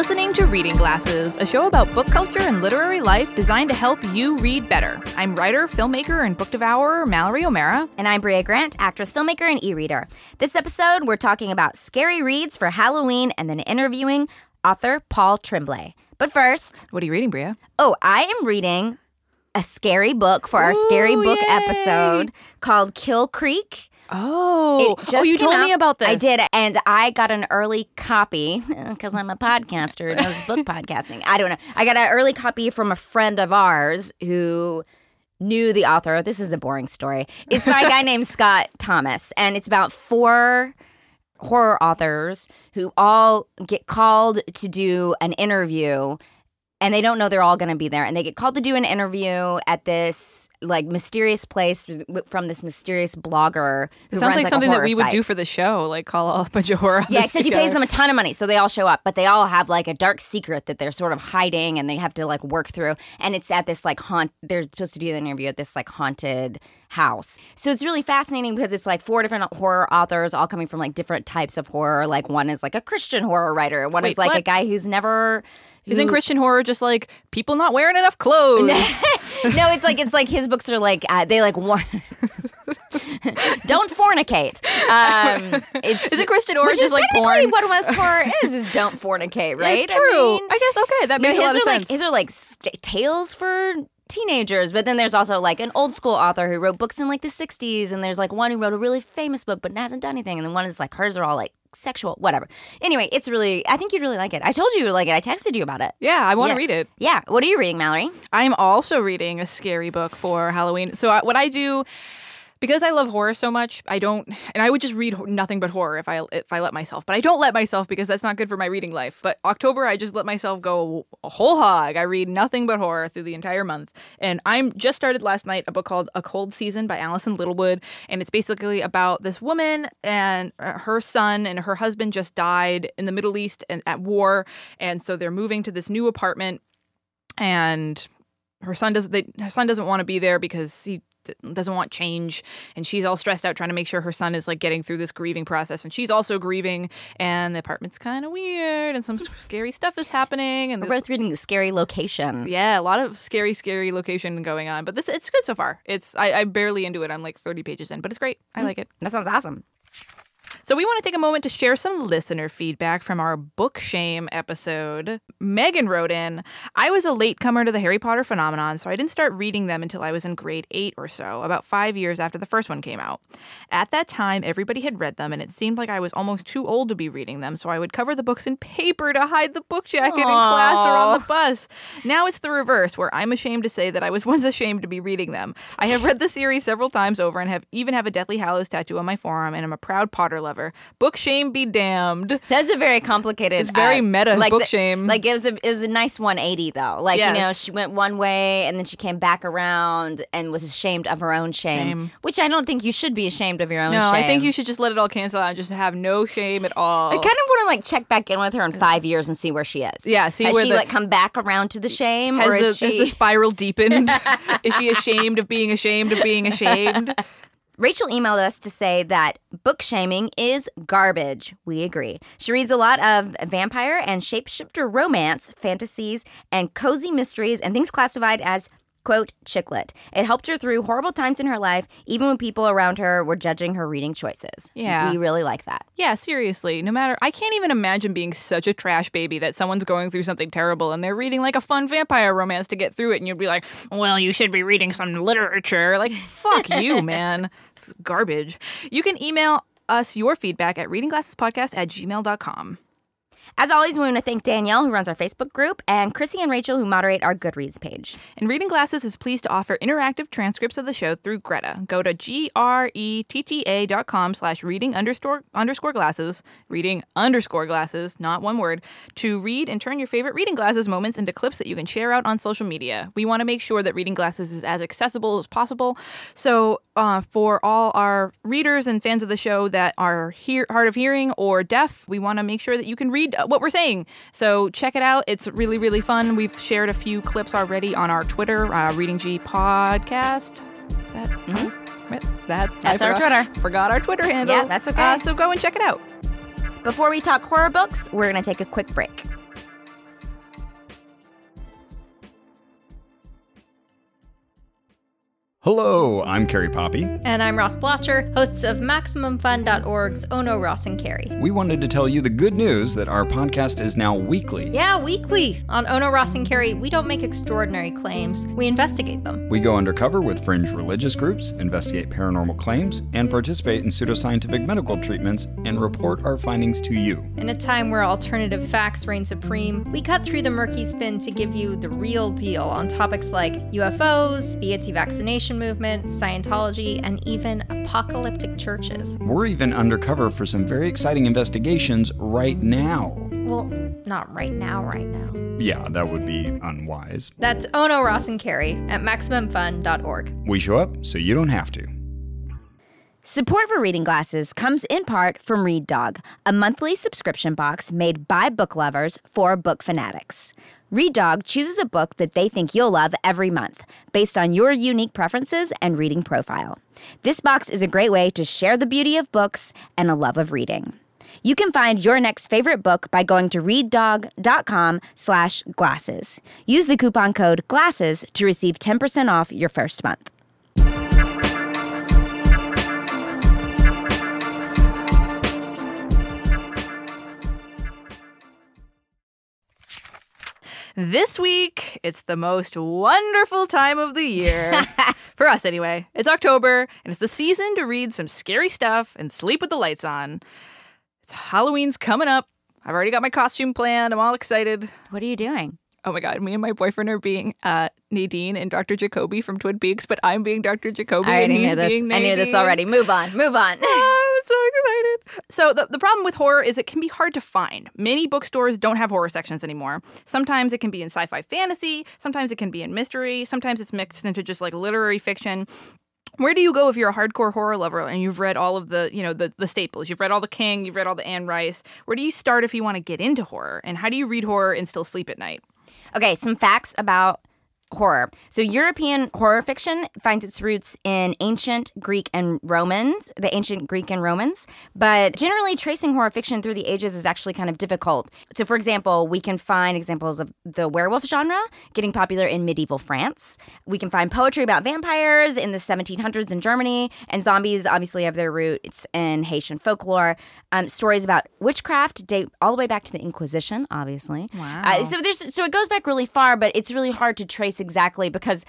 listening to Reading Glasses, a show about book culture and literary life designed to help you read better. I'm writer, filmmaker, and book devourer Mallory O'Mara. And I'm Brea Grant, actress, filmmaker, and e reader. This episode, we're talking about scary reads for Halloween and then interviewing author Paul Tremblay. But first, What are you reading, Brea? oh, I am reading a scary book for our scary book yay. episode called Kill Creek. Oh. oh, just oh, you told me about this. I did, and I got an early copy because I'm a podcaster, does book podcasting. I don't know. I got an early copy from a friend of ours who knew the author. This is a boring story. It's by a guy named Scott Thomas, and it's about four horror authors who all get called to do an interview and they don't know they're all going to be there and they get called to do an interview at this like mysterious place from this mysterious blogger who It sounds like a something that we would site. do for the show, like call a bunch of horror. yeah, except he pays them a ton of money, so they all show up, but they all have like a dark secret that they're sort of hiding, and they have to like work through. And it's at this like haunt. They're supposed to do the interview at this like haunted house. So it's really fascinating because it's like four different horror authors, all coming from like different types of horror. Like one is like a Christian horror writer, one Wait, is like a guy who's never. Isn't Christian horror just like people not wearing enough clothes? no, it's like it's like his books are like uh, they like warn. don't fornicate. Um, it's, Is it Christian which just like porn? what West horror is? Is don't fornicate, right? It's true. I mean, I guess okay, that no, makes his a lot are of like sense. his are like st- tales for teenagers, but then there's also like an old school author who wrote books in like the '60s, and there's like one who wrote a really famous book but hasn't done anything, and then one is like hers are all like sexual, whatever. Anyway, it's really I think you'd really like it. I told you you like it. I texted you about it. yeah, I want to Yeah. read it. Yeah. What are you reading, Mallory? I'm also reading a scary book for Halloween. So I, what I do because I love horror so much, I don't and I would just read nothing but horror if I if I let myself. But I don't let myself because that's not good for my reading life. But October I just let myself go a whole hog. I read nothing but horror through the entire month. And I'm just started last night a book called A Cold Season by Alison Littlewood and it's basically about this woman and uh, her son and her husband just died in the Middle East and at war and so they're moving to this new apartment and her son doesn't her son doesn't want to be there because he doesn't want change. And she's all stressed out trying to make sure her son is like getting through this grieving process. And she's also grieving and the apartment's kind of weird and some scary stuff is happening and We're this, both reading the scary location. yeah a lot of scary scary location going on. But this it's good so far. It's I, I'm barely into it. I'm like 30 pages in but it's great. I mm. like it. That sounds awesome. So we want to take a moment to share some listener feedback from our book shame episode. Megan wrote in, I was a latecomer to the Harry Potter phenomenon, so I didn't start reading them until I was in grade 8 or so, about 5 years after the first one came out. At that time, everybody had read them and it seemed like I was almost too old to be reading them, so I would cover the books in paper to hide the book jacket in class or on the bus. Now it's the reverse, where I'm ashamed to say that I was once ashamed to be reading them. I have read the series several times over and have even have a Deathly Hallows tattoo on my forearm, and I'm a proud Potter lover. Book shame be damned. That's a very complicated. It's very uh, meta like book the- shame. Like it was a it was a nice 180 though. Like you know, she went one way and then she came back around and was ashamed of her own shame, Shame. which I don't think you should be ashamed of your own. Shame. No, shame. I think you should just let it all cancel out and just have no shame at all. I kind of want to like check back in with her in five years and see where she is. Yeah, see has where she the- like come back around to the shame, has or the, is has she? the spiral deepened? is she ashamed of being ashamed of being ashamed? Rachel emailed us to say that book shaming is garbage. We agree. She reads a lot of vampire and shapeshifter romance, fantasies, and cozy mysteries and things classified as quote chick lit. It helped her through horrible times in her life, even when people around her were judging her reading choices. Yeah. We really like that. Yeah, seriously. No matter, I can't even imagine being such a trash baby that someone's going through something terrible and they're reading like a fun vampire romance to get through it, and you'd be like, "Well, you should be reading some literature." Like, fuck you, man. It's garbage. You can email us your feedback at readingglassespodcast at gmail.com. As always, we want to thank Danielle, who runs our Facebook group, and Chrissy and Rachel, who moderate our Goodreads page. And Reading Glasses is pleased to offer interactive transcripts of the show through Gretta. Go to G-R-E-T-T-A dot com slash reading underscore, underscore glasses, reading underscore glasses, not one word, to read and turn your favorite reading glasses moments into clips that you can share out on social media. We want to make sure that Reading Glasses is as accessible as possible. So uh, for all our readers and fans of the show that are hear- hard of hearing or deaf, we want to make sure that you can read uh, what we're saying. So check it out. It's really, really fun. We've shared a few clips already on our Twitter, uh, Reading G Podcast. Is that right? That's, That's our Twitter. Forgot our Twitter handle. Yeah, that's okay. Uh, so go and check it out. Before we talk horror books, we're going to take a quick break. Hello, I'm Carrie Poppy. And I'm Ross Blotcher, hosts of MaximumFun.org's Ono, Ross, and Carrie. We wanted to tell you the good news that our podcast is now weekly. Yeah, weekly. On Ono, Ross, and Carrie, we don't make extraordinary claims, we investigate them. We go undercover with fringe religious groups, investigate paranormal claims, and participate in pseudoscientific medical treatments and report our findings to you. In a time where alternative facts reign supreme, we cut through the murky spin to give you the real deal on topics like UFOs, the anti vaccination movement, Scientology, and even apocalyptic churches. We're even undercover for some very exciting investigations right now. Well, not right now, right now. Yeah, that would be unwise. That's Ono, Ross, and Carrie at MaximumFun.org. We show up so you don't have to. Support for Reading Glasses comes in part from Read Dog, a monthly subscription box made by book lovers for book fanatics. Read Dog chooses a book that they think you'll love every month, based on your unique preferences and reading profile. This box is a great way to share the beauty of books and a love of reading. You can find your next favorite book by going to readdog.com slash glasses. Use the coupon code GLASSES to receive 10% off your first month. This week, it's the most wonderful time of the year. For us, anyway. It's October, and it's the season to read some scary stuff and sleep with the lights on. It's Halloween's coming up. I've already got my costume planned. I'm all excited. What are you doing? Oh my god, me and my boyfriend are being uh, Nadine and Dr. Jacoby from Twin Peaks, but I'm being Dr. Jacoby I and he's knew this. being I knew this already. Move on. Move on. So excited. So the, the problem with horror is it can be hard to find. Many bookstores don't have horror sections anymore. Sometimes it can be in sci-fi fantasy, sometimes it can be in mystery, sometimes it's mixed into just like literary fiction. Where do you go if you're a hardcore horror lover and you've read all of the, you know, the the staples? You've read all the King, you've read all the Anne Rice. Where do you start if you want to get into horror? And how do you read horror and still sleep at night? Okay, some facts about horror. So, European horror fiction finds its roots in ancient Greek and Romans, the ancient Greek and Romans, but generally tracing horror fiction through the ages is actually kind of difficult. So, for example, we can find examples of the werewolf genre getting popular in medieval France. We can find poetry about vampires in the 1700s in Germany, and zombies obviously have their roots in Haitian folklore. Um, stories about witchcraft date all the way back to the Inquisition, obviously. Wow. Uh, so there's so it goes back really far, but it's really hard to trace exactly because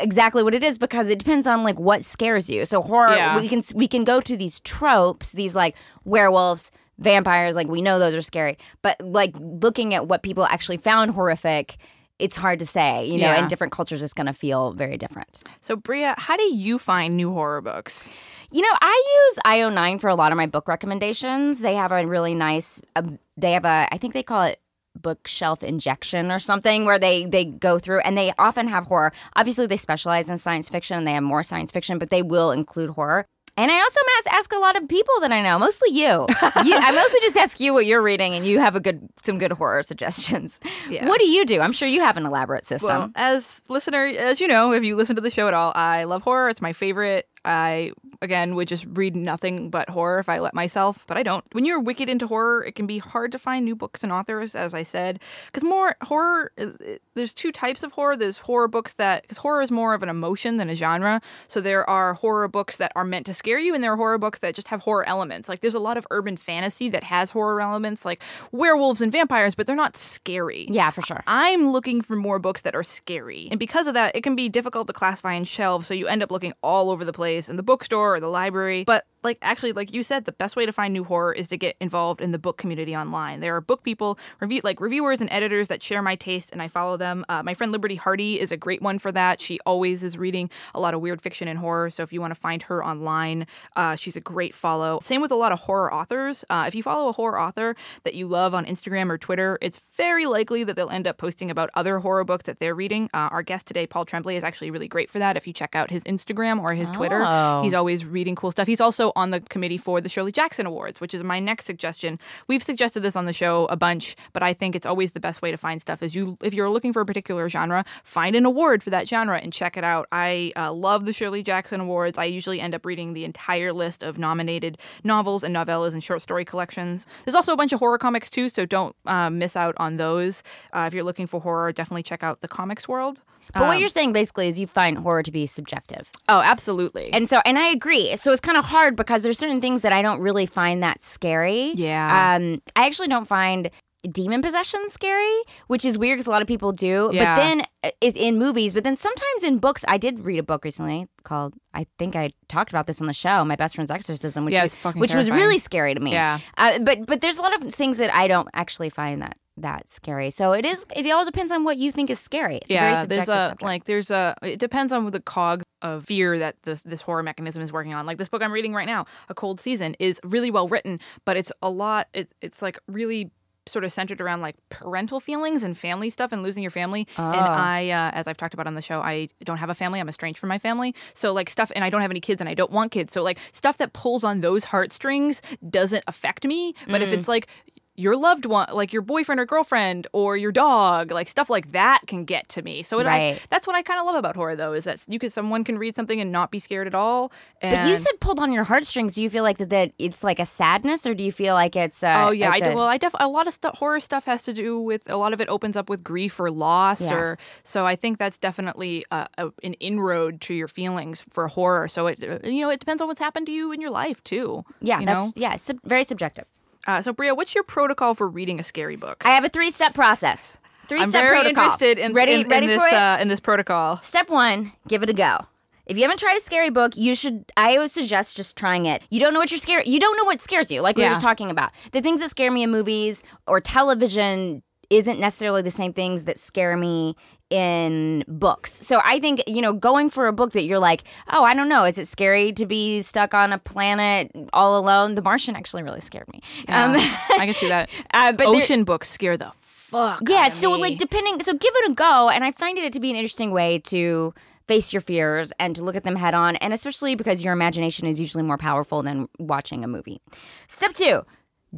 exactly what it is because it depends on like what scares you. So horror, Yeah. we can we can go to these tropes, these like werewolves, vampires, like we know those are scary, but like looking at what people actually found horrific. It's hard to say, you know, Yeah. in different cultures, it's going to feel very different. So Brea, how do you find new horror books? You know, I use IO9 for a lot of my book recommendations. They have a really nice, uh, they have a, I think they call it bookshelf injection or something where they they go through and they often have horror obviously they specialize in science fiction and they have more science fiction but they will include horror and I also ask, ask a lot of people that I know, mostly you. you. I mostly just ask you what you're reading, and you have a good some good horror suggestions. Yeah. What do you do? I'm sure you have an elaborate system. Well, as listener, as you know, if you listen to the show at all, I love horror. It's my favorite. I again would just read nothing but horror if I let myself, but I don't. When you're wicked into horror, it can be hard to find new books and authors, as I said, because more horror. uh, uh, There's two types of horror. There's horror books that because horror is more of an emotion than a genre. So there are horror books that are meant to scare you, and there are horror books that just have horror elements. Like there's a lot of urban fantasy that has horror elements, like werewolves and vampires, but they're not scary. yeah, for sure. I'm looking for more books that are scary. And because of that, it can be difficult to classify in shelves, so you end up looking all over the place in the bookstore or the library. But like actually like you said, the best way to find new horror is to get involved in the book community online. There are book people, review like reviewers and editors that share my taste and I follow them. Uh, my friend Liberty Hardy is a great one for that. She always is reading a lot of weird fiction and horror, so if you want to find her online, uh, she's a great follow. Same with a lot of horror authors. Uh, if you follow a horror author that you love on Instagram or Twitter, it's very likely that they'll end up posting about other horror books that they're reading. Uh, our guest today, Paul Tremblay, is actually really great for that. If you check out his Instagram or his Twitter, Oh. he's always reading cool stuff. He's also on the committee for the Shirley Jackson Awards, which is my next suggestion. We've suggested this on the show a bunch, but I think it's always the best way to find stuff. Is you if you're looking for a particular genre, find an award for that genre and check it out. I uh, love the Shirley Jackson Awards. I usually end up reading the entire list of nominated novels and novellas and short story collections. There's also a bunch of horror comics too, so don't uh, miss out on those. Uh, if you're looking for horror, definitely check out the Comics World. But what you're saying basically is you find horror to be subjective. Oh, absolutely. And so, and I agree. So it's kind of hard because there's certain things that I don't really find that scary. Yeah. Um, I actually don't find demon possession scary, which is weird because a lot of people do. Yeah. But then uh, it's in movies, but then sometimes in books. I did read a book recently called I think I talked about this on the show, My Best Friend's Exorcism, which Yeah, is fucking which was really scary to me. Yeah. Uh, but but there's a lot of things that I don't actually find that that scary. So it is. It all depends on what you think is scary. It's a very yeah, subjective there's a subject. like there's a it depends on the cog of fear that this this horror mechanism is working on. Like this book I'm reading right now, A Cold Season, is really well written, but it's a lot. It, it's like really sort of centered around like parental feelings and family stuff and losing your family. And Oh. I, uh, as I've talked about on the show, I don't have a family. I'm estranged from my family. So like stuff, and I don't have any kids, and I don't want kids. So like stuff that pulls on those heartstrings doesn't affect me. But Mm. if it's like your loved one, like your boyfriend or girlfriend or your dog, like stuff like that can get to me. So it, I, that's what I kind of love about horror, though, is that you could someone can read something and not be scared at all. But you said pulled on your heartstrings. Do you feel like that, that it's like a sadness, or do you feel like it's? Uh, Oh yeah, I do. a- Well, I def a lot of stuff horror stuff has to do with a lot of it opens up with grief or loss, Yeah. or so I think that's definitely uh, a, an inroad to your feelings for horror. So it you know it depends on what's happened to you in your life too. yeah, you that's know? yeah, it's sub- very subjective. Uh, so Brea, what's your protocol for reading a scary book? I have a three-step process. Three-step I'm very protocol. interested in ready, in, in this. Uh, in this protocol. Step one: give it a go. If you haven't tried a scary book, you should. I always suggest just trying it. You don't know what you're scared. You don't know what scares you. Like we were just talking about. The things that scare me in movies or television isn't necessarily the same things that scare me in books. So I think, you know, going for a book that you're like, oh, I don't know, is it scary to be stuck on a planet all alone? The Martian actually really scared me. Um, I can see that. uh, but there- Ocean books scare the fuck. yeah, out of so me. like depending, so give it a go, and I find it to be an interesting way to face your fears and to look at them head on, and especially because your imagination is usually more powerful than watching a movie. Step two.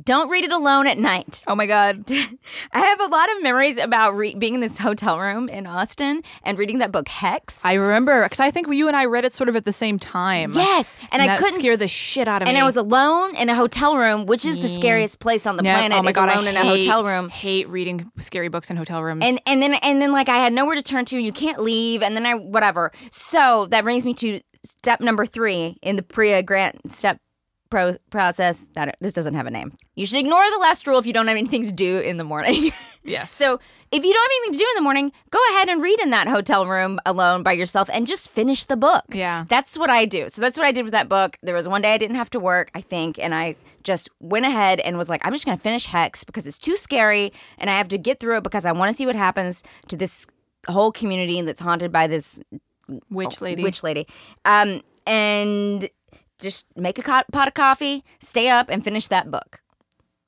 Don't read it alone at night. Oh my god. I have a lot of memories about re- being in this hotel room in Austin and reading that book Hex. I remember because I think you and I read it sort of at the same time. yes, and, I that couldn't scare the shit out of And me. I was alone in a hotel room, which is the scariest place on the Yeah, planet. Oh my god, alone I in hate, a hotel room. Hate reading scary books in hotel rooms. and and then and then like I had nowhere to turn to, and you can't leave, and then I whatever. So that brings me to step number three in the Brea Grant step pro- process. That this doesn't have a name. You should ignore the last rule if you don't have anything to do in the morning. yes. so if you don't have anything to do in the morning, go ahead and read in that hotel room alone by yourself and just finish the book. Yeah. That's what I do. So that's what I did with that book. There was one day I didn't have to work, I think, and I just went ahead and was like, I'm just going to finish Hex because it's too scary and I have to get through it because I want to see what happens to this whole community that's haunted by this Witch lady. witch lady. Um, and just make a pot of coffee, stay up, and finish that book.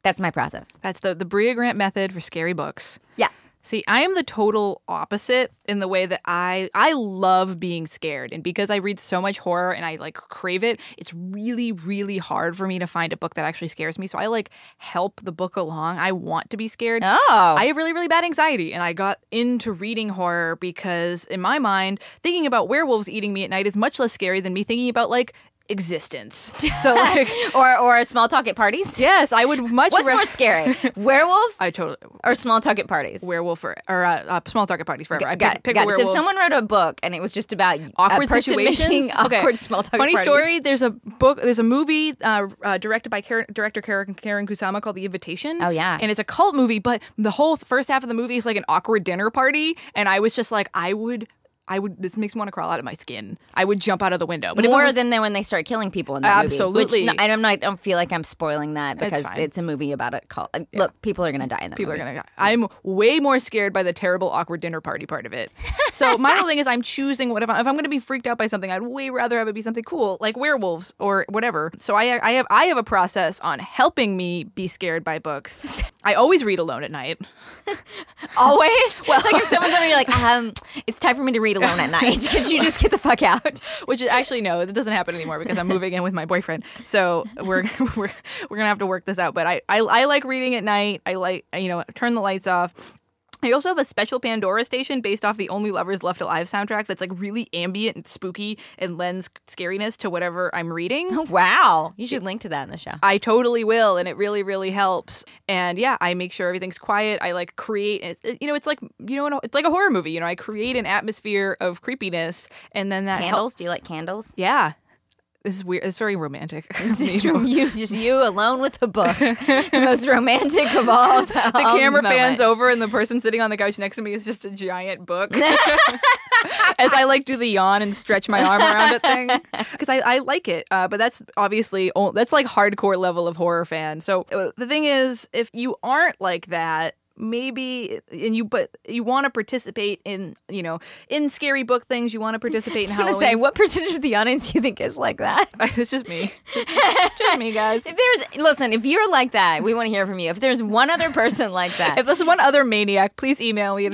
That's my process. That's the the Brea Grant method for scary books. Yeah. See, I am the total opposite in the way that I I love being scared, and because I read so much horror and I like crave it, it's really really hard for me to find a book that actually scares me. So I like help the book along. I want to be scared. Oh. I have really, really bad anxiety, and I got into reading horror because, in my mind, thinking about werewolves eating me at night is much less scary than me thinking about like existence. So, like, or or small talk at parties. yes, I would much. What's ra- more scary, werewolf I totally or small talk at parties? werewolf or, or uh, uh, small target parties forever. I Got pick, pick got. So if someone wrote a book and it was just about awkward situations. making Okay. awkward small talk Funny story. There's a book. There's a movie uh, uh, directed by Karyn, director Karyn, Karyn Kusama called The Invitation. Oh, yeah. and it's a cult movie, but the whole first half of the movie is like an awkward dinner party, and I was just like, I would. I would. This makes me want to crawl out of my skin. I would jump out of the window. But More was- than when they start killing people in that Absolutely. movie. N- I'm not. I don't feel like I'm spoiling that because fine. it's a movie about a uh, Look, people are gonna die in that. Movie. People are gonna. die. I'm way more scared by the terrible awkward dinner party part of it. So my whole thing is I'm choosing what if, I, if I'm gonna be freaked out by something, I'd way rather have it be something cool like werewolves or whatever. So I I have I have a process on helping me be scared by books. I always read alone at night. Always. Well, like if someone's over, you're like, um, it's time for me to read alone at night. Could you just get the fuck out? Which is actually no, that doesn't happen anymore because I'm moving in with my boyfriend. So we're we're we're gonna have to work this out. But I I, I like reading at night. I like you know turn the lights off. I also have a special Pandora station based off the Only Lovers Left Alive soundtrack that's like really ambient and spooky and lends scariness to whatever I'm reading. Oh, Wow. You should link to that in the show. I totally will, and it really, really helps. And yeah, I make sure everything's quiet. I like create, you know, it's like you know, it's like a horror movie. You know, I create an atmosphere of creepiness, and then that. Candles? Do you like candles? Yeah, this is weird. It's very romantic. Just from you, just you alone with a book. the most romantic of all. the camera pans over and the person sitting on the couch next to me is just a giant book as i like do the yawn and stretch my arm around it thing because I, I like it uh, but that's obviously that's like hardcore level of horror fan so uh, the thing is if you aren't like that maybe and you but you want to participate in you know in scary book things you want to participate in I was Halloween say, what percentage of the audience you think is like that? it's just me just me guys If there's listen, if you're like that, we want to hear from you. If there's one other person like that, if there's one other maniac please email me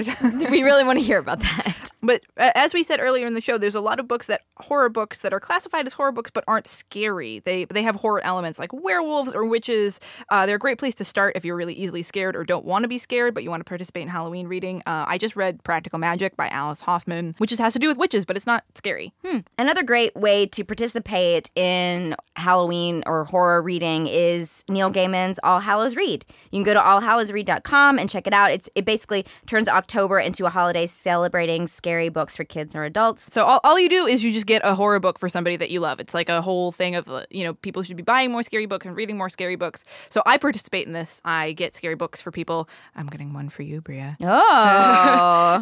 we really want to hear about that. But uh, as we said earlier in the show, there's a lot of books that horror books that are classified as horror books but aren't scary. They they have horror elements like werewolves or witches. Uh, they're a great place to start if you're really easily scared or don't want to be scared but you want to participate in Halloween reading. Uh, I just read Practical Magic by Alice Hoffman, which just has to do with witches, but it's not scary. Another great way to participate in Halloween or horror reading is Neil Gaiman's All Hallows Read. You can go to allhallowsread.com and check it out. It's it basically turns October into a holiday celebrating scary books for kids or adults. So all, all you do is you just get a horror book for somebody that you love. It's like a whole thing of uh, you know people should be buying more scary books and reading more scary books. So I participate in this. I get scary books for people. I'm getting one for you, Brea. Oh.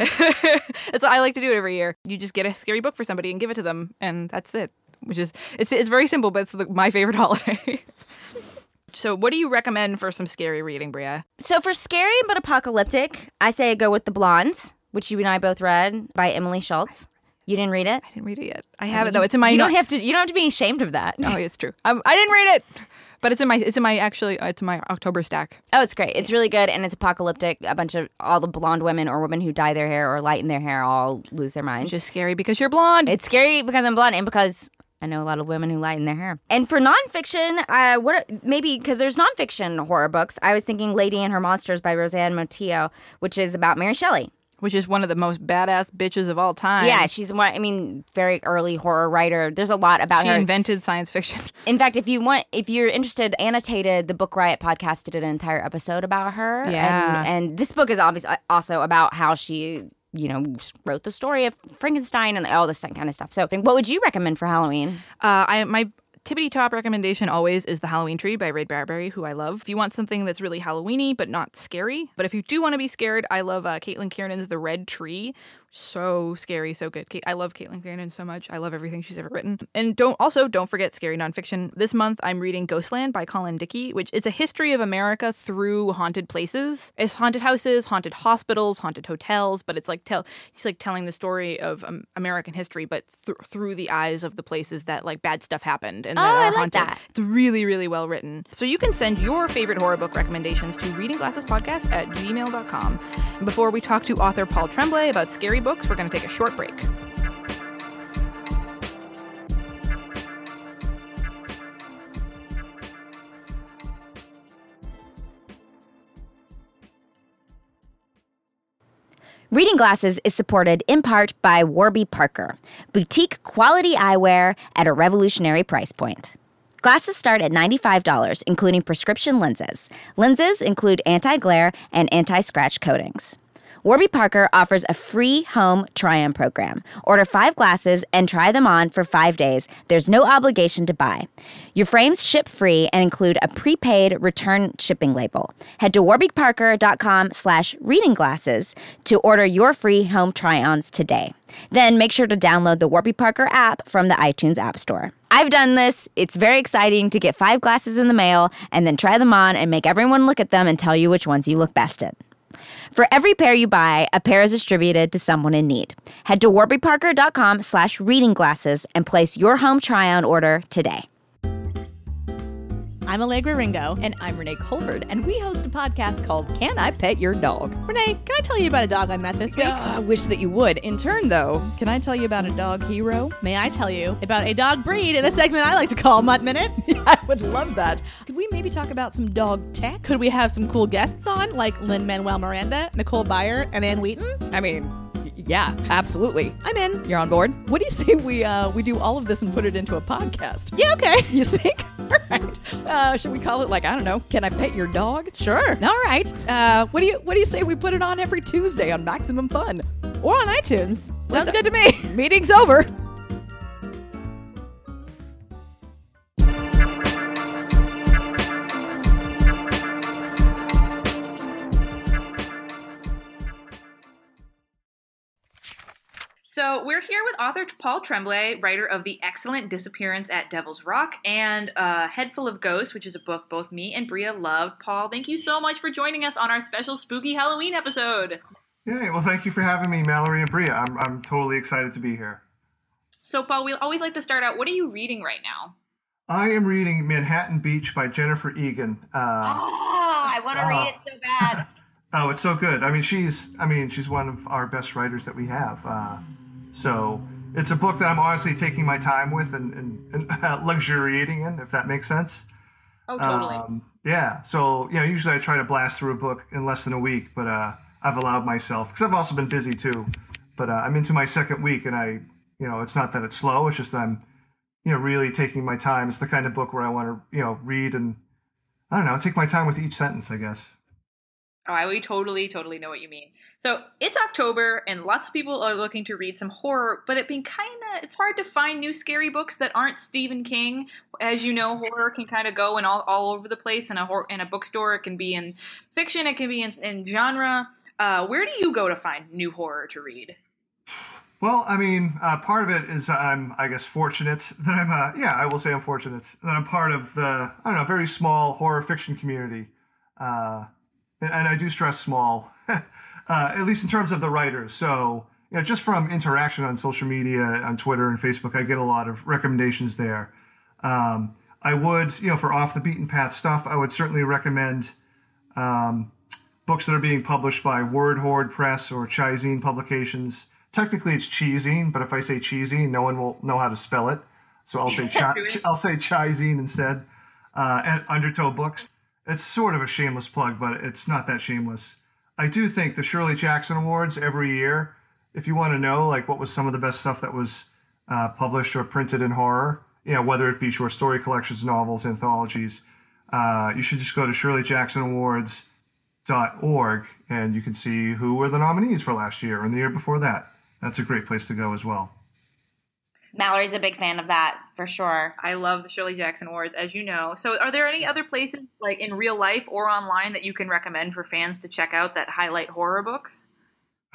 That's I like to do it every year. You just get a scary book for somebody and give it to them, and that's it. Which is it's it's very simple, but it's the, my favorite holiday. so, what do you recommend for some scary reading, Brea? so for scary but apocalyptic, I say go with The Blondes, which you and I both read by Emily Schultz. You didn't read it? I didn't read it yet. I have it though. It's in my. You don't have to you don't have to be ashamed of that. Oh, it's true. Um, I didn't read it, but it's in my. It's in my actually. uh, It's in my October stack. Oh, it's great. It's really good and it's apocalyptic. A bunch of all the blonde women or women who dye their hair or lighten their hair all lose their minds. Which is scary because you're blonde. It's scary because I'm blonde and because I know a lot of women who lighten their hair. And for nonfiction, uh, what maybe because there's nonfiction horror books. I was thinking Lady and Her Monsters by Roseanne Montillo, which is about Mary Shelley. Which is one of the most badass bitches of all time. Yeah, she's one. I mean, very early horror writer. There's a lot about she her. invented science fiction. In fact, if you want, if you're interested, annotated the Book Riot podcast did an entire episode about her. Yeah. and, and this book is obviously also about how she, you know, wrote the story of Frankenstein and all this kind of stuff. So, what would you recommend for Halloween? Uh, I my tippity top recommendation always is The Halloween Tree by Ray Bradbury, who I love. If you want something that's really Halloweeny but not scary, but if you do want to be scared, I love uh, Caitlin Kiernan's The Red Tree. So scary, so good. Kate, I love Caitlin Kiernan so much. I love everything she's ever written. And don't also don't forget scary nonfiction. This month I'm reading Ghostland by Colin Dickey, which is a history of America through haunted places. It's haunted houses, haunted hospitals, haunted hotels, but it's like tell he's like telling the story of um, American history, but th- through the eyes of the places that like bad stuff happened and that Oh, are I like haunted. that. It's really, really well written. So you can send your favorite horror book recommendations to readingglassespodcast at gmail.com. And before we talk to author Paul Tremblay about scary books, we're going to take a short break. Reading Glasses is supported in part by Warby Parker, boutique quality eyewear at a revolutionary price point. Glasses start at $95, including prescription lenses. Lenses include anti glare and anti scratch coatings. Warby Parker offers a free home try on program. Order five glasses and try them on for five days. There's no obligation to buy. Your frames ship free and include a prepaid return shipping label. Head to warbyparker.com slash reading glasses to order your free home try-ons today. Then make sure to download the Warby Parker app from the iTunes App Store. I've done this. It's very exciting to get five glasses in the mail and then try them on and make everyone look at them and tell you which ones you look best in. For every pair you buy, a pair is distributed to someone in need. Head to warbyparker.com slash reading glasses and place your home try-on order today. I'm Allegra Ringo. And I'm Renee Colvert, and we host a podcast called Can I Pet Your Dog? Renee, can I tell you about a dog I met this week? Uh, I wish that you would. In turn, though, can I tell you about a dog hero? May I tell you about a dog breed in a segment I like to call Mutt Minute? I would love that. Could we maybe talk about some dog tech? Could we have some cool guests on, like Lin Manuel Miranda, Nicole Byer, and Ann Wheaton? I mean, yeah, absolutely. I'm in. You're on board. What do you say we uh, we do all of this and put it into a podcast? Yeah, okay. You think? All right. Uh, should we call it like I don't know? Can I pet your dog? Sure. All right. Uh, what do you What do you say we put it on every Tuesday on Maximum Fun? Or on iTunes. Sounds good to me. Meeting's over. So we're here with author Paul Tremblay, writer of the excellent Disappearance at Devil's Rock and uh, Head Full of Ghosts, which is a book both me and Brea loved. Paul, thank you so much for joining us on our special spooky Halloween episode. Yeah, well, thank you for having me, Mallory and Brea. I'm, I'm totally excited to be here. So, Paul, we always like to start out. What are you reading right now? I am reading Manhattan Beach by Jennifer Egan. Uh, Oh, I want to read it so bad. oh, it's so good. I mean, she's I mean, she's one of our best writers that we have. Uh, so it's a book that I'm honestly taking my time with and, and, and luxuriating in, if that makes sense. Oh, totally. Um, yeah. So you know, usually I try to blast through a book in less than a week, but uh, I've allowed myself because I've also been busy too. But uh, I'm into my second week, and I, you know, it's not that it's slow. It's just that I'm, you know, really taking my time. It's the kind of book where I want to, you know, read and I don't know, take my time with each sentence. I guess. Oh, I we totally, totally know what you mean. So it's October, and lots of people are looking to read some horror, but it being kind of it's hard to find new scary books that aren't Stephen King. As you know, horror can kind of go in all, all over the place. In a in a bookstore, it can be in fiction, it can be in, in genre. Uh, where do you go to find new horror to read? Well, I mean, uh, part of it is I'm, I guess, fortunate that I'm, uh, yeah, I will say I'm fortunate that I'm part of the, I don't know, very small horror fiction community. Uh, and, I do stress small, uh, at least in terms of the writers. So, you know, just from interaction on social media, on Twitter and Facebook, I get a lot of recommendations there. Um, I would, you know, for off the beaten path stuff, I would certainly recommend um, books that are being published by Word Horde Press or Chizine Publications. Technically, it's Cheezine, but if I say Cheezine, no one will know how to spell it. So I'll say chi- I'll say Chizine instead. Uh, and Undertow Books. It's sort of a shameless plug, but it's not that shameless. I do think the Shirley Jackson Awards every year. If you want to know, like what was some of the best stuff that was uh, published or printed in horror, you know, whether it be short story collections, novels, anthologies, uh, you should just go to ShirleyJacksonAwards.org and you can see who were the nominees for last year and the year before that. That's a great place to go as well. Mallory's a big fan of that for sure. I love the Shirley Jackson Awards, as you know. So, are there any other places, like in real life or online, that you can recommend for fans to check out that highlight horror books?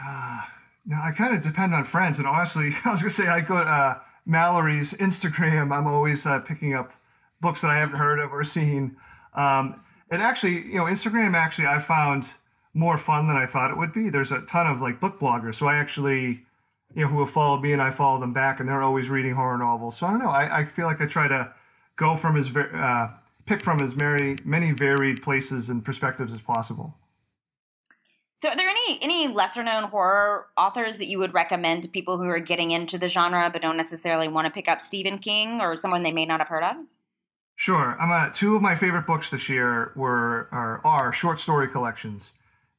Uh, now I kind of depend on friends, and honestly, I was gonna say I go to uh, Mallory's Instagram. I'm always uh, picking up books that I haven't heard of or seen. Um, and actually, you know, Instagram actually I found more fun than I thought it would be. There's a ton of like book bloggers, so I actually, you know, who have followed me and I follow them back, and they're always reading horror novels. So I don't know. I, I feel like I try to go from as uh, pick from as many many varied places and perspectives as possible. So, are there any any lesser known horror authors that you would recommend to people who are getting into the genre but don't necessarily want to pick up Stephen King or someone they may not have heard of? Sure. I'm uh, two of my favorite books this year were are, are short story collections.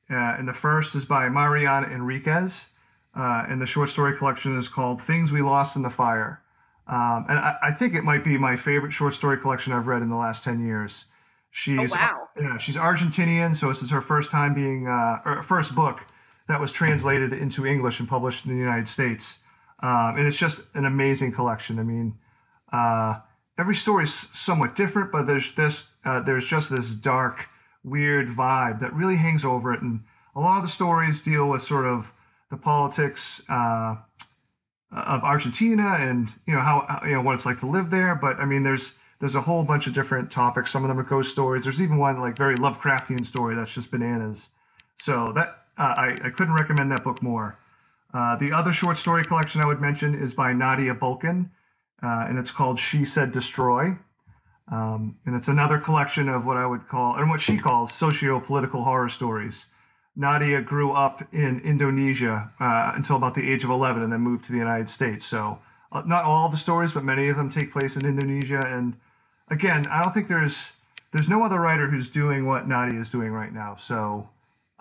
Uh, and the first is by Mariana Enriquez, uh, and the short story collection is called "Things We Lost in the Fire." Um, and I, I think it might be my favorite short story collection I've read in the last ten years. She's wow. yeah, she's Argentinian, so this is her first time being uh, or first book that was translated into English and published in the United States. Um, and it's just an amazing collection. I mean, uh, every story is somewhat different, but there's this uh, there's just this dark, weird vibe that really hangs over it. And a lot of the stories deal with sort of the politics uh, of Argentina and you know how you know what it's like to live there. But I mean, there's there's a whole bunch of different topics. Some of them are ghost stories. There's even one like very Lovecraftian story that's just bananas. So that uh, I, I couldn't recommend that book more. Uh, the other short story collection I would mention is by Nadia Bulkin, uh, and it's called She Said Destroy. Um, and it's another collection of what I would call, and what she calls, socio-political horror stories. Nadia grew up in Indonesia uh, until about the age of 11 and then moved to the United States. So, uh, not all the stories, but many of them take place in Indonesia. And again, I don't think there's there's no other writer who's doing what Nadia is doing right now. So,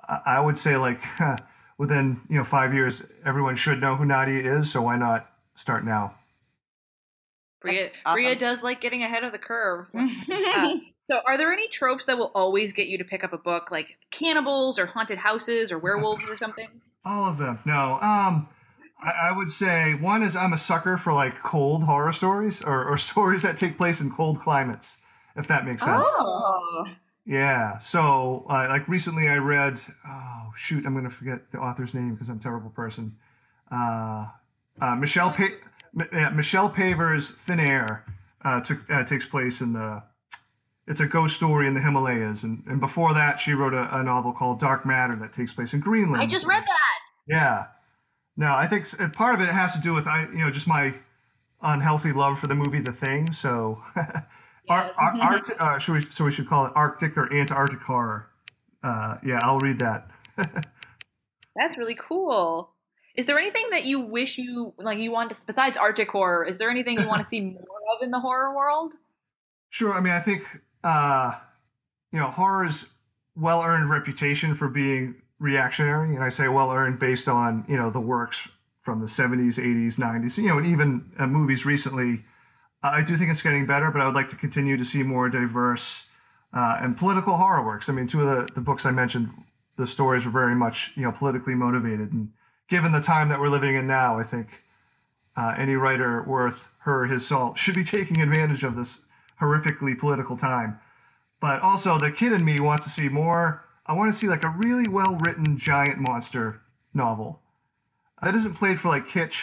I, I would say like within you know five years, everyone should know who Nadia is. So why not start now? Brea, awesome. Brea does like getting ahead of the curve. Uh, so, are there any tropes that will always get you to pick up a book, like cannibals or haunted houses or werewolves or something? All of them. No. Um, I, I would say one is I'm a sucker for like cold horror stories or, or stories that take place in cold climates, if that makes sense. Oh, Yeah. So, uh, like recently, I read. Oh shoot, I'm gonna forget the author's name because I'm a terrible person. Uh, uh, Michelle pa- M- yeah, Michelle Paver's Thin Air uh, took, uh, takes place in the. It's a ghost story in the Himalayas, and, and before that, she wrote a, a novel called Dark Matter that takes place in Greenland. I just read that. Yeah. No, I think part of it has to do with I, you know, just my unhealthy love for the movie The Thing. So, Ar- Ar- Art, uh, should we, so we should call it Arctic or Antarctic horror. Uh, yeah, I'll read that. That's really cool. Is there anything that you wish you like you want to besides Arctic horror? Is there anything you want to see more of in the horror world? Sure. I mean, I think uh, you know horror's well-earned reputation for being reactionary, and I say well-earned based on you know the works from the 70s, 80s, 90s, you know, and even uh, movies recently. I do think it's getting better, but I would like to continue to see more diverse uh, and political horror works. I mean, two of the, the books I mentioned, the stories were very much you know politically motivated, and given the time that we're living in now, I think uh, any writer worth her or his salt should be taking advantage of this horrifically political time. But also, the kid in me wants to see more. I want to see like a really well written giant monster novel that isn't played for like kitsch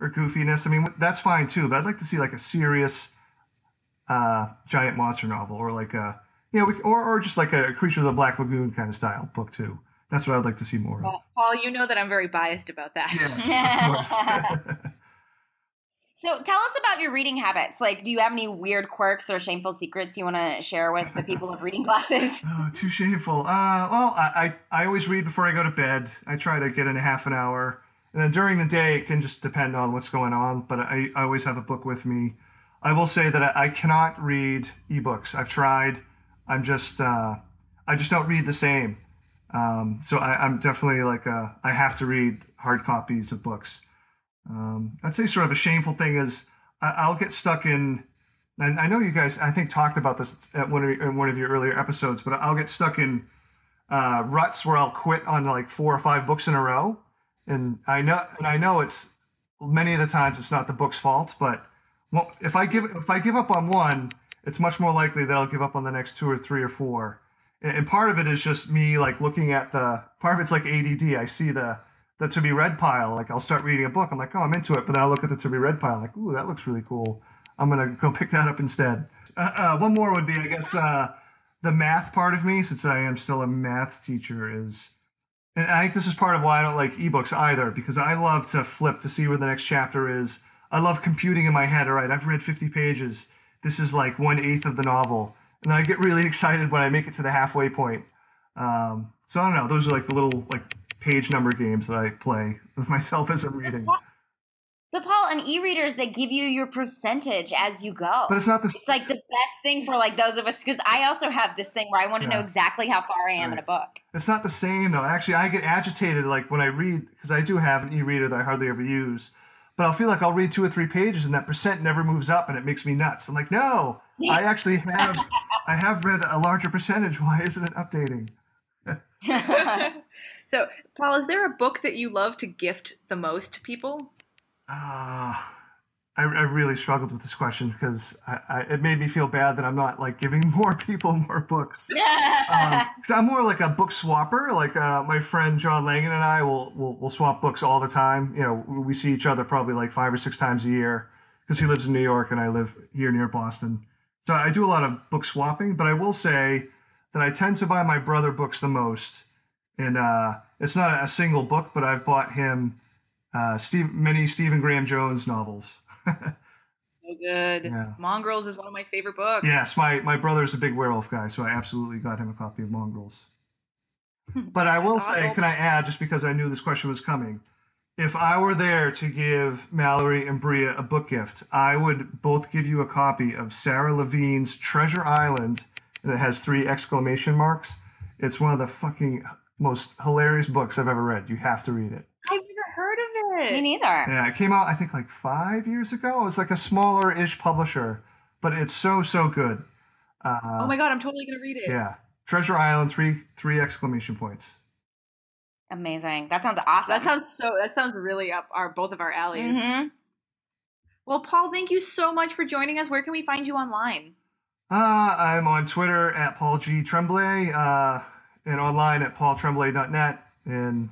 or goofiness. I mean, that's fine too, but I'd like to see like a serious uh, giant monster novel or like a you know, we, or or just like a Creature of the Black Lagoon kind of style book too. That's what I'd like to see more of. Paul, you know that I'm very biased about that. Yes. So tell us about your reading habits. Like, do you have any weird quirks or shameful secrets you want to share with the people of reading glasses? Oh, too shameful. Uh, well, I, I, I always read before I go to bed. I try to get in a half an hour. And then during the day, it can just depend on what's going on, but I, I always have a book with me. I will say that I, I cannot read ebooks. I've tried. I'm just, uh, I just don't read the same. Um, so I, I'm definitely like, a, I have to read hard copies of books. Um, I'd say sort of a shameful thing is I, I'll get stuck in and I know you guys, I think, talked about this at one of, in one of your earlier episodes, but I'll get stuck in uh, ruts where I'll quit on like four or five books in a row, and I know, and I know it's many of the times it's not the book's fault, but well, if I give if I give up on one, it's much more likely that I'll give up on the next two or three or four, and, and part of it is just me like looking at the part of it's like ADD. I see the the to be read pile, like I'll start reading a book, I'm like, oh, I'm into it, but then I'll look at the to be read pile, like, ooh, that looks really cool. I'm gonna go pick that up instead. Uh, uh, one more would be, I guess, uh, the math part of me, since I am still a math teacher, is, and I think this is part of why I don't like ebooks either, because I love to flip to see where the next chapter is. I love computing in my head. All right, I've read 50 pages. This is like one eighth of the novel, and I get really excited when I make it to the halfway point. Um, so I don't know. Those are like the little like page number games that I play with myself as I'm reading. But Paul, and e-readers, that give you your percentage as you go. But it's not the It's like the best thing for like those of us because I also have this thing where I want to know exactly how far I am in a book. It's not the same though. Actually, I get agitated like when I read because I do have an e-reader that I hardly ever use. But I'll feel like I'll read two or three pages and that percent never moves up and it makes me nuts. I'm like, no, I actually have I have read a larger percentage. Why isn't it updating? so, Paul, is there a book that you love to gift the most to people? Ah, I, I really struggled with this question because I, I, it made me feel bad that I'm not like giving more people more books. Um, 'cause I'm more like a book swapper. Like uh, my friend John Langan and I will, will will swap books all the time. You know, we see each other probably like five or six times a year because he lives in New York and I live here near Boston. So I do a lot of book swapping. But I will say that I tend to buy my brother books the most. And uh, it's not a, single book, but I've bought him uh, Steve, many Stephen Graham Jones novels. so good. Yeah. Mongrels is one of my favorite books. Yes, my, my brother's a big werewolf guy, so I absolutely got him a copy of Mongrels. But I will say, can I add, just because I knew this question was coming, if I were there to give Mallory and Brea a book gift, I would both give you a copy of Sara Levine's Treasure Island that has three exclamation marks. It's one of the fucking most hilarious books I've ever read. You have to read it. I've never heard of it. Me neither. Yeah, it came out I think like five years ago. It's like a smaller-ish publisher, but it's so so good. Uh, Oh my god, I'm totally gonna read it. Yeah, Treasure Island, three three exclamation points. Amazing. That sounds awesome. That sounds so. That sounds really up our both of our alleys. hmm Well, Paul, thank you so much for joining us. Where can we find you online? Uh, I'm on Twitter at Paul G Tremblay, uh, and online at paultremblay.net, and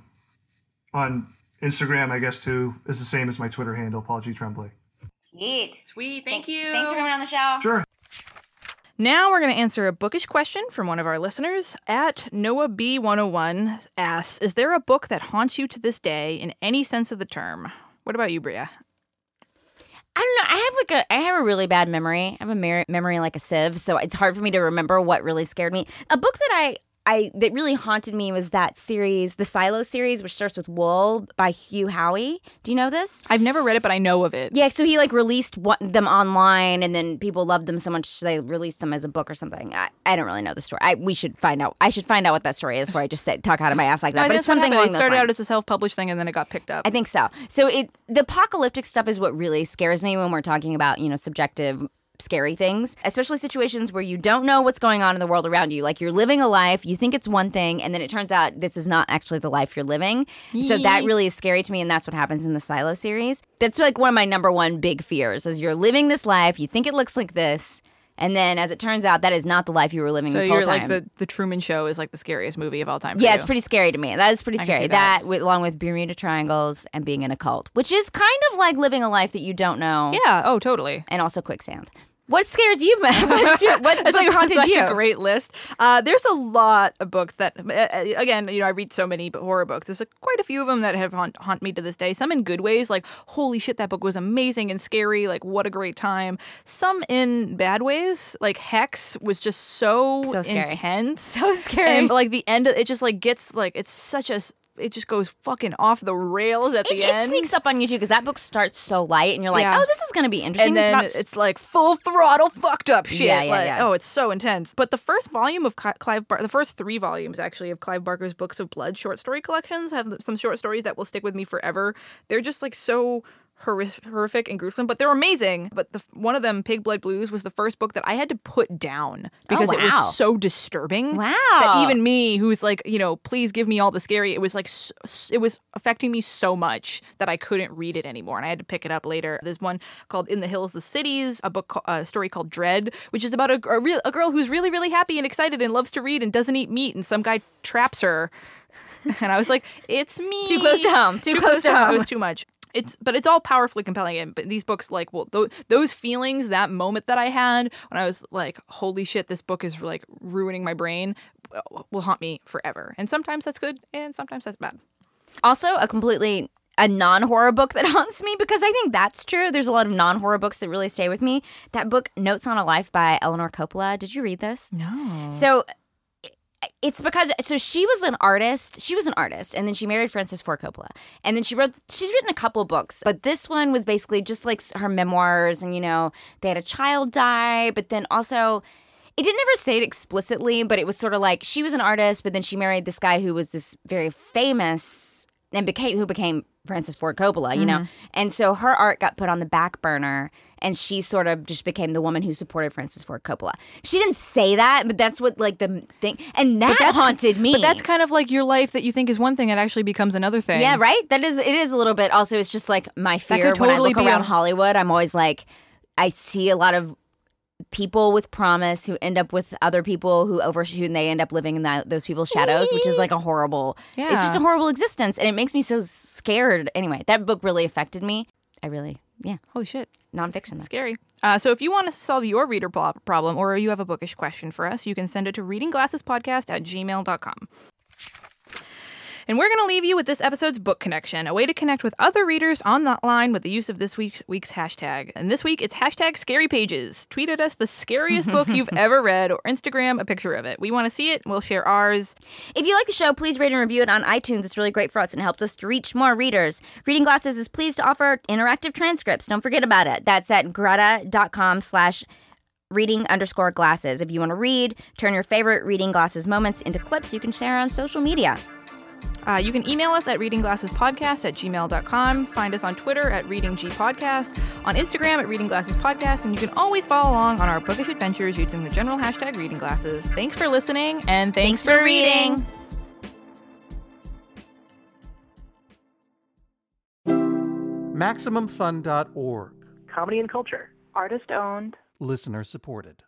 on Instagram, I guess too, is the same as my Twitter handle, Paul G Tremblay. Sweet. Sweet, thank Thank- you. Thanks for coming on the show. Sure. Now we're going to answer a bookish question from one of our listeners. At Noah B101 asks, "Is there a book that haunts you to this day in any sense of the term?" What about you, Brea? I don't know. I have like a I have a really bad memory. I have a mer- memory like a sieve, so it's hard for me to remember what really scared me. A book that I I that really haunted me was that series, the Silo series, which starts with Wool by Hugh Howey. Do you know this? I've never read it, but I know of it. Yeah, so he like released one, them online, and then people loved them so much they released them as a book or something. I, I don't really know the story. I we should find out. I should find out what that story is before I just say, talk out of my ass like that. I but it's something along It started out as a self-published thing, and then it got picked up. I think so. So it the apocalyptic stuff is what really scares me when we're talking about, you know, subjective scary things, especially situations where you don't know what's going on in the world around you. Like you're living a life, you think it's one thing, and then it turns out this is not actually the life you're living. So that really is scary to me, and that's what happens in the Silo series. That's like one of my number one big fears is you're living this life, you think it looks like this, and then as it turns out, that is not the life you were living so this you're time. like the the Truman Show is like the scariest movie of all time. For Yeah, you. it's pretty scary to me. That is pretty scary. that. That, along with Bermuda Triangles and being in a cult, which is kind of like living a life that you don't know. Yeah. Oh, totally. And also quicksand. What scares you, Matt? What's your, what It's book like haunted such you? a great list. Uh, there's a lot of books that, uh, again, you know, I read so many horror books. There's a, quite a few of them that have haunt, haunt me to this day. Some in good ways, like holy shit, that book was amazing and scary. Like what a great time. Some in bad ways, like Hex was just so, So intense, So scary. and like the end, of, it just like gets like it's such a, it just goes fucking off the rails at it, the it end. It sneaks up on you too because that book starts so light, and you're like, Yeah. "Oh, this is going to be interesting." and then it's, it's, like full throttle fucked up shit. Yeah, yeah, like, yeah. Oh, it's so intense. But the first volume of Clive Bar- the first three volumes actually of Clive Barker's Books of Blood short story collections have some short stories that will stick with me forever. They're just like so horrific, horrific and gruesome, but they're amazing. But the one of them, Pig Blood Blues, was the first book that I had to put down because it Oh, wow. was so disturbing. Wow. That even me, who's like, you know, please give me all the scary, it was like, it was affecting me so much that I couldn't read it anymore. And I had to pick it up later. There's one called In the Hills, the Cities, a book, a story called Dread, which is about a, a, real, a girl who's really, really happy and excited and loves to read and doesn't eat meat. And some guy traps her. And I was like, it's me. Too close to home. Too close to home. It was too much. It's but it's all powerfully compelling. And but these books, like, well, those, those feelings, that moment that I had when I was like, holy shit, this book is like ruining my brain, will- will haunt me forever. And sometimes that's good, and sometimes that's bad. also a completely a non-horror book that haunts me because I think that's true. There's a lot of non-horror books that really stay with me. That book, Notes on a Life by Eleanor Coppola. Did you read this? No. So it's because so she was an artist. She was an artist, and then she married Francis Ford Coppola, and then she wrote. She's written a couple books, but this one was basically just like her memoirs, and you know they had a child die, but then also. It didn't ever say it explicitly, but it was sort of like she was an artist, but then she married this guy who was this very famous and became who became Francis Ford Coppola, you know. Mm-hmm. And so her art got put on the back burner and she sort of just became the woman who supported Francis Ford Coppola. She didn't say that, but that's what like the thing and that haunted me. But that's kind of like your life that you think is one thing, it actually becomes another thing. Yeah, right? That is it is a little bit also it's just like my fear could when I look around a- Hollywood, I'm always like I see a lot of people with promise who end up with other people who over who they end up living in that, those people's shadows, which is like a horrible. yeah. It's just a horrible existence, and it makes me so scared. Anyway, that book really affected me. I really, yeah, Holy shit. nonfiction. Scary. Uh, so if you want to solve your reader problem or you have a bookish question for us, you can send it to readingglassespodcast at gmail.com. And we're going to leave you with this episode's book connection, a way to connect with other readers on that line with the use of this week's, week's hashtag. And this week it's hashtag scary pages. Tweet at us the scariest book you've ever read or Instagram a picture of it. We want to see it. We'll share ours. If you like the show, please rate and review it on iTunes. It's really great for us and helps us to reach more readers. Reading Glasses is pleased to offer interactive transcripts. Don't forget about it. That's at gretta.com slash reading underscore glasses. If you want to read, turn your favorite reading glasses moments into clips you can share on social media. Uh, you can email us at readingglassespodcast at gmail.com. Find us on Twitter at readinggpodcast, on Instagram at readingglassespodcast, and you can always follow along on our bookish adventures using the general hashtag readingglasses. Thanks for listening, and thanks, Thanks for reading. MaximumFun.org. Comedy and culture. Artist owned. Listener supported.